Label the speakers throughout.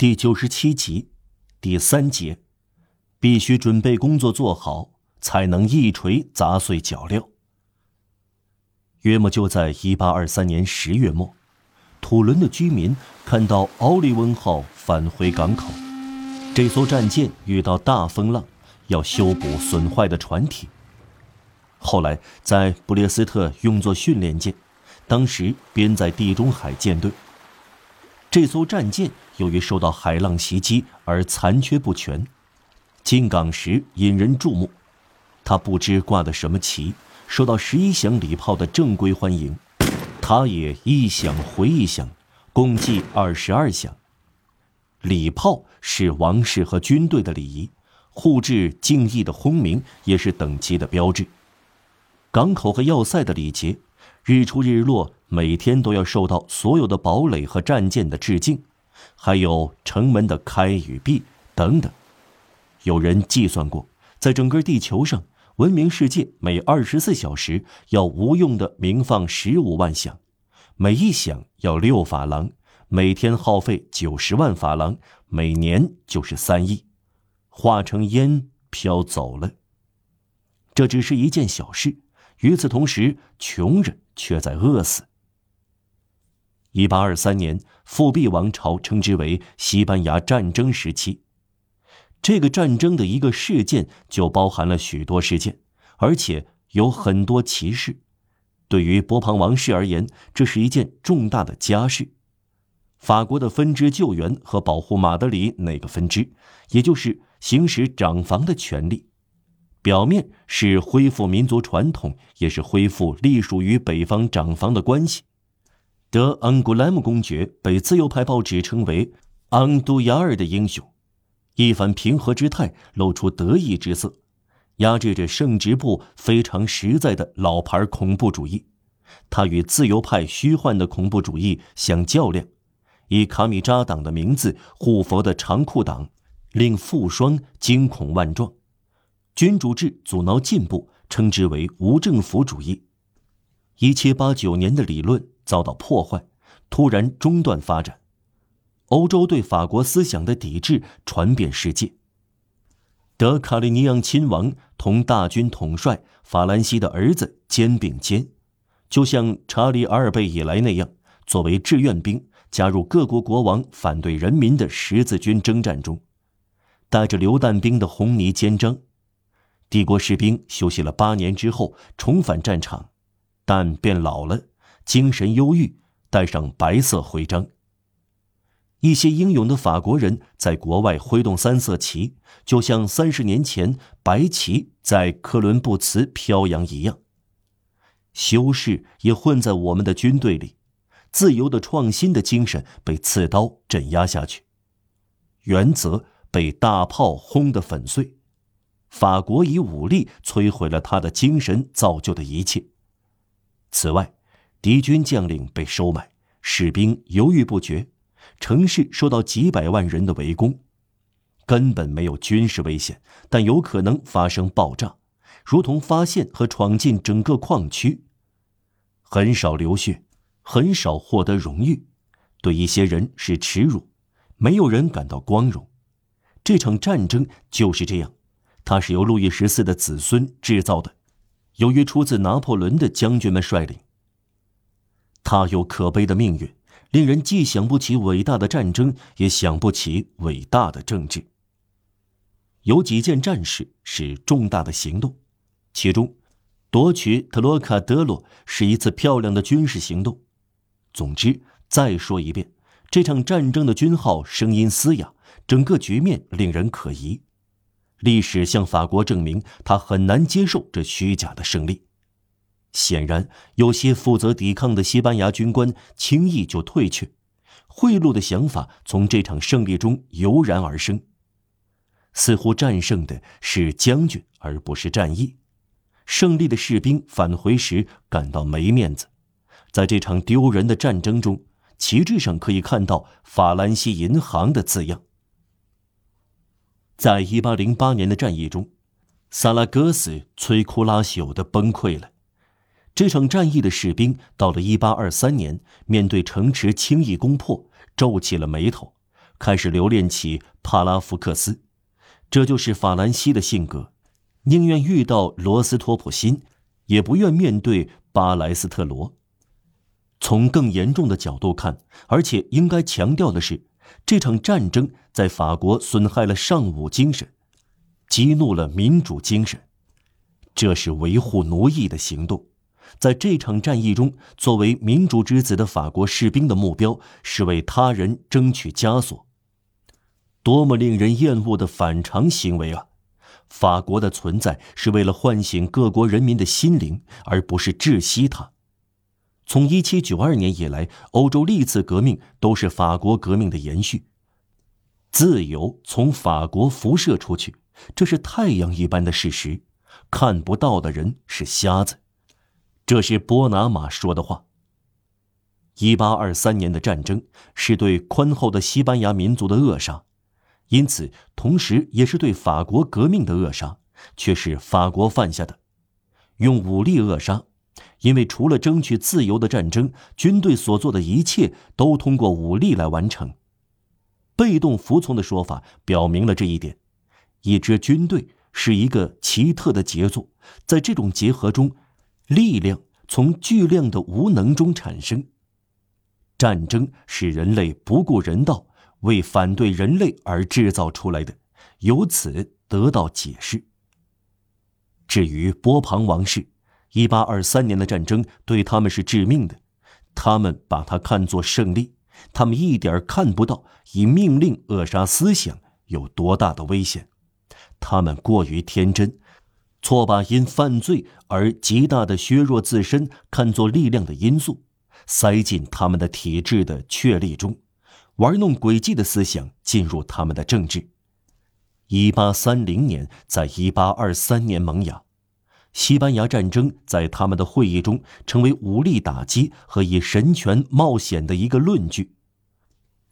Speaker 1: 第九十七集，第三节，必须准备工作做好，才能一锤砸碎脚镣。约莫就在一八二三年十月末，土伦的居民看到奥利温号返回港口，这艘战舰遇到大风浪，要修补损坏的船体。后来在布列斯特用作训练舰，当时编在地中海舰队。这艘战舰由于受到海浪袭击而残缺不全，进港时引人注目。他不知挂的什么旗，受到十一响礼炮的正规欢迎。他也一响回一响，共计二十二响。礼炮是王室和军队的礼仪，互致敬意的轰鸣也是等级的标志。港口和要塞的礼节，日出日落。每天都要受到所有的堡垒和战舰的致敬，还有城门的开与闭等等。有人计算过，在整个地球上，文明世界每二十四小时要无用的鸣放十五万响，每一响要六法郎，每天耗费九十万法郎，每年就是三亿，化成烟飘走了。这只是一件小事，与此同时，穷人却在饿死。一八二三年，复辟王朝称之为西班牙战争时期。这个战争的一个事件就包含了许多事件，而且有很多歧视。对于波旁王室而言，这是一件重大的家事。法国的分支救援和保护马德里那个分支，也就是行使长房的权利，表面是恢复民族传统，也是恢复隶属于北方长房的关系。德昂古莱姆公爵被自由派报纸称为“昂都雅尔的英雄”，一反平和之态，露出得意之色，压制着圣职部非常实在的老牌恐怖主义。他与自由派虚幻的恐怖主义相较量，以卡米扎党的名字护佛的长裤党，令富双惊恐万状。君主制阻挠进步，称之为无政府主义。一七八九年的理论。遭到破坏，突然中断发展。欧洲对法国思想的抵制传遍世界。德卡利尼昂亲王同大军统帅法兰西的儿子肩并肩，就像查理阿尔贝以来那样，作为志愿兵加入各国国王反对人民的十字军征战中，带着榴弹兵的红泥肩章。帝国士兵休息了八年之后重返战场，但变老了。精神忧郁，带上白色徽章。一些英勇的法国人在国外挥动三色旗，就像三十年前白旗在科伦布茨飘扬一样。修士也混在我们的军队里，自由的创新的精神被刺刀镇压下去，原则被大炮轰得粉碎。法国以武力摧毁了他的精神造就的一切。此外。敌军将领被收买，士兵犹豫不决，城市受到几百万人的围攻，根本没有军事危险，但有可能发生爆炸，如同发现和闯进整个矿区。很少流血，很少获得荣誉，对一些人是耻辱，没有人感到光荣。这场战争就是这样，它是由路易十四的子孙制造的，由于出自拿破仑的将军们率领。他有可悲的命运，令人既想不起伟大的战争，也想不起伟大的政治。有几件战事是重大的行动，其中，夺取特罗卡德罗是一次漂亮的军事行动。总之，再说一遍，这场战争的军号声音嘶哑，整个局面令人可疑。历史向法国证明，他很难接受这虚假的胜利。显然，有些负责抵抗的西班牙军官轻易就退却，贿赂的想法从这场胜利中油然而生。似乎战胜的是将军，而不是战役。胜利的士兵返回时感到没面子。在这场丢人的战争中，旗帜上可以看到“法兰西银行”的字样。在一八零八年的战役中，萨拉戈斯摧枯拉朽的崩溃了。这场战役的士兵到了1823年，面对城池轻易攻破，皱起了眉头，开始留恋起帕拉福克斯。这就是法兰西的性格，宁愿遇到罗斯托普辛，也不愿面对巴莱斯特罗。从更严重的角度看，而且应该强调的是，这场战争在法国损害了尚武精神，激怒了民主精神。这是维护奴役的行动。在这场战役中，作为民主之子的法国士兵的目标是为他人争取枷锁。多么令人厌恶的反常行为啊！法国的存在是为了唤醒各国人民的心灵，而不是窒息它。从一七九二年以来，欧洲历次革命都是法国革命的延续。自由从法国辐射出去，这是太阳一般的事实。看不到的人是瞎子，这是波拿马说的话。一八二三年的战争是对宽厚的西班牙民族的扼杀，因此同时也是对法国革命的扼杀，却是法国犯下的，用武力扼杀。因为除了争取自由的战争，军队所做的一切都通过武力来完成。被动服从的说法表明了这一点。一支军队是一个奇特的杰作，在这种结合中，力量从巨量的无能中产生。战争是人类不顾人道，为反对人类而制造出来的，由此得到解释。至于波旁王室。一八二三年的战争对他们是致命的，他们把它看作胜利，他们一点看不到以命令扼杀思想有多大的危险，他们过于天真，错把因犯罪而极大的削弱自身看作力量的因素，塞进他们的体制的确立中，玩弄诡计的思想进入他们的政治。一八三零年在一八二三年萌芽。西班牙战争在他们的会议中成为武力打击和以神权冒险的一个论据。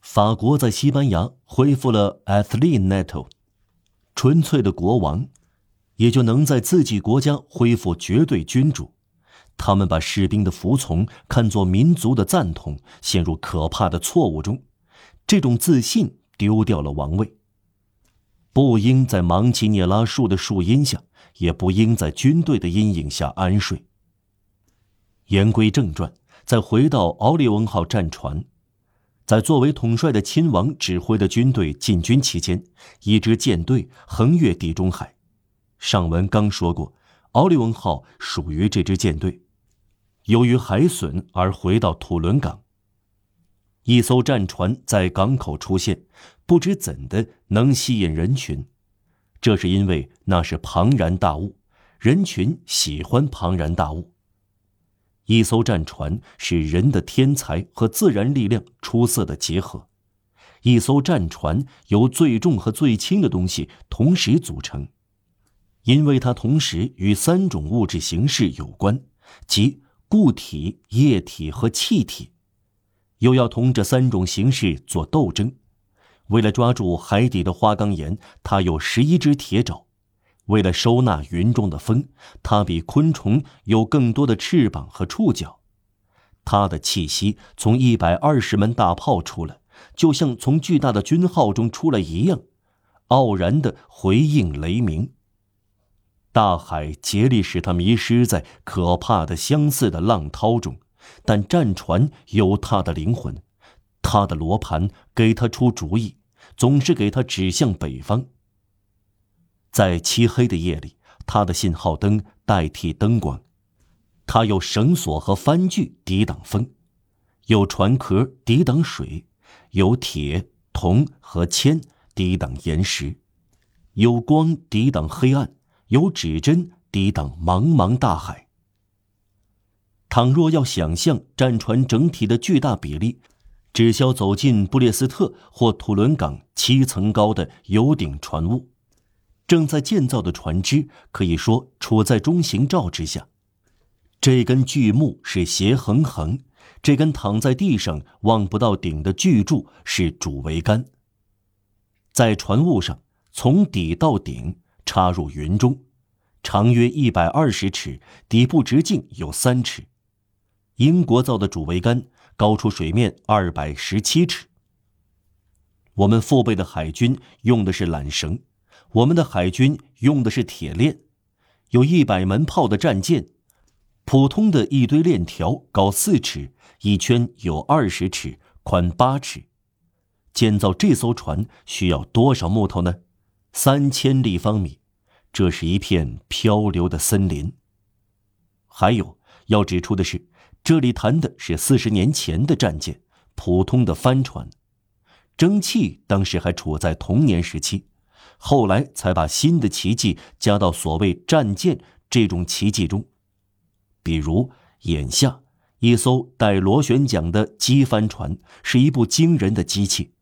Speaker 1: 法国在西班牙恢复了 Athleneto，纯粹的国王，也就能在自己国家恢复绝对君主。他们把士兵的服从看作民族的赞同，陷入可怕的错误中。这种自信丢掉了王位。不应在芒奇涅拉树的树荫下。也不应在军队的阴影下安睡。言归正传，再回到奥利翁号战船，在作为统帅的亲王指挥的军队进军期间，一支舰队横越地中海。上文刚说过，奥利翁号属于这支舰队，由于海损而回到土伦港。一艘战船在港口出现，不知怎的能吸引人群。这是因为那是庞然大物，人群喜欢庞然大物。一艘战船是人的天才和自然力量出色的结合，一艘战船由最重和最轻的东西同时组成，因为它同时与三种物质形式有关，即固体、液体和气体，又要同这三种形式做斗争。为了抓住海底的花岗岩，它有十一只铁爪；为了收纳云中的风，它比昆虫有更多的翅膀和触角。它的气息从一百二十门大炮出来，就像从巨大的军号中出来一样，傲然地回应雷鸣。大海竭力使它迷失在可怕的相似的浪涛中，但战船有它的灵魂。他的罗盘给他出主意，总是给他指向北方。在漆黑的夜里，他的信号灯代替灯光，他有绳索和帆具抵挡风，有船壳抵挡水，有铁、铜和铅抵挡岩石，有光抵挡黑暗，有指针抵挡茫茫大海。倘若要想象战船整体的巨大比例，只需要走进布列斯特或土伦港七层高的油顶船坞，正在建造的船只可以说处在中型罩之下。这根巨木是斜横横，这根躺在地上望不到顶的巨柱是主桅杆。在船坞上，从底到顶插入云中，长约一百二十尺，底部直径有三尺。英国造的主桅杆。高出水面二百十七尺。我们父辈的海军用的是缆绳，我们的海军用的是铁链，有一百门炮的战舰，普通的一堆链条高四尺，一圈有二十尺，宽八尺。建造这艘船需要多少木头呢？三千立方米，这是一片漂流的森林。还有要指出的是，这里谈的是四十年前的战舰，普通的帆船。蒸汽当时还处在童年时期，后来才把新的奇迹加到所谓战舰这种奇迹中。比如眼下一艘带螺旋桨的机帆船是一部惊人的机器，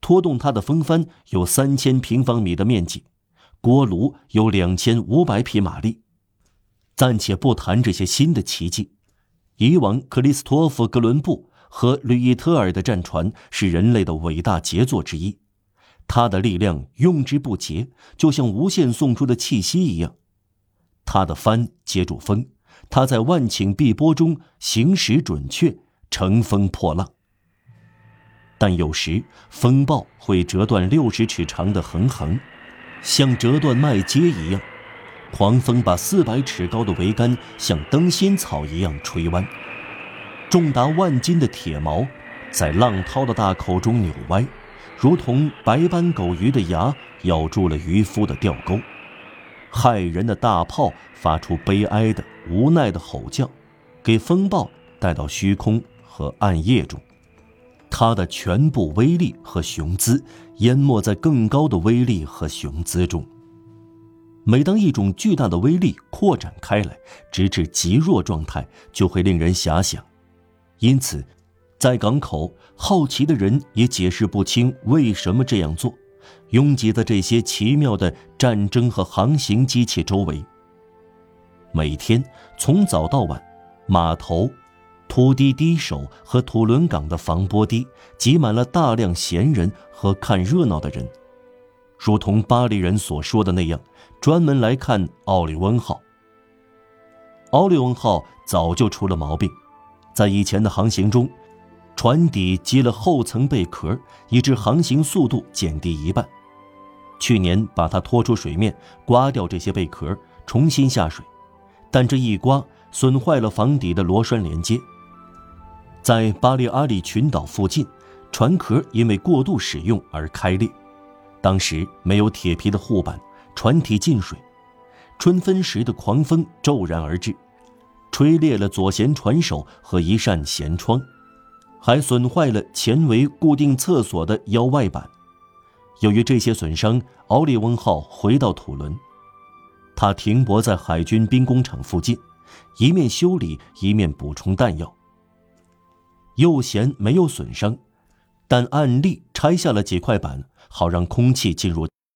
Speaker 1: 拖动它的风帆有三千平方米的面积，锅炉有两千五百匹马力。暂且不谈这些新的奇迹，以往克里斯托弗·哥伦布。和吕伊特尔的战船是人类的伟大杰作之一，它的力量用之不竭，就像无限送出的气息一样。它的帆接住风，它在万顷碧波中行驶准确，乘风破浪。但有时风暴会折断六十尺长的横横，像折断麦秸一样；狂风把四百尺高的桅杆像灯芯草一样吹弯。重达万斤的铁锚，在浪涛的大口中扭歪，如同白斑狗鱼的牙咬住了渔夫的钓钩。骇人的大炮发出悲哀的、无奈的吼叫，给风暴带到虚空和暗夜中。它的全部威力和雄姿，淹没在更高的威力和雄姿中。每当一种巨大的威力扩展开来，直至极弱状态，就会令人遐想。因此，在港口，好奇的人也解释不清为什么这样做，拥挤在这些奇妙的战争和航行机器周围。每天从早到晚，码头、土地堤手和土伦港的防波堤挤满了大量闲人和看热闹的人，如同巴黎人所说的那样，专门来看奥利翁号。奥利翁号早就出了毛病。在以前的航行中，船底积了厚层贝壳，以致航行速度减低一半。去年把它拖出水面，刮掉这些贝壳，重新下水，但这一刮损坏了房底的螺栓连接。在巴利阿里群岛附近，船壳因为过度使用而开裂。当时没有铁皮的护板，船体进水，春分时的狂风骤然而至。吹裂了左舷船首和一扇舷窗，还损坏了前桅固定厕所的腰外板。由于这些损伤，奥利翁号回到土伦，它停泊在海军兵工厂附近，一面修理，一面补充弹药。右舷没有损伤，但按例拆下了几块板，好让空气进入。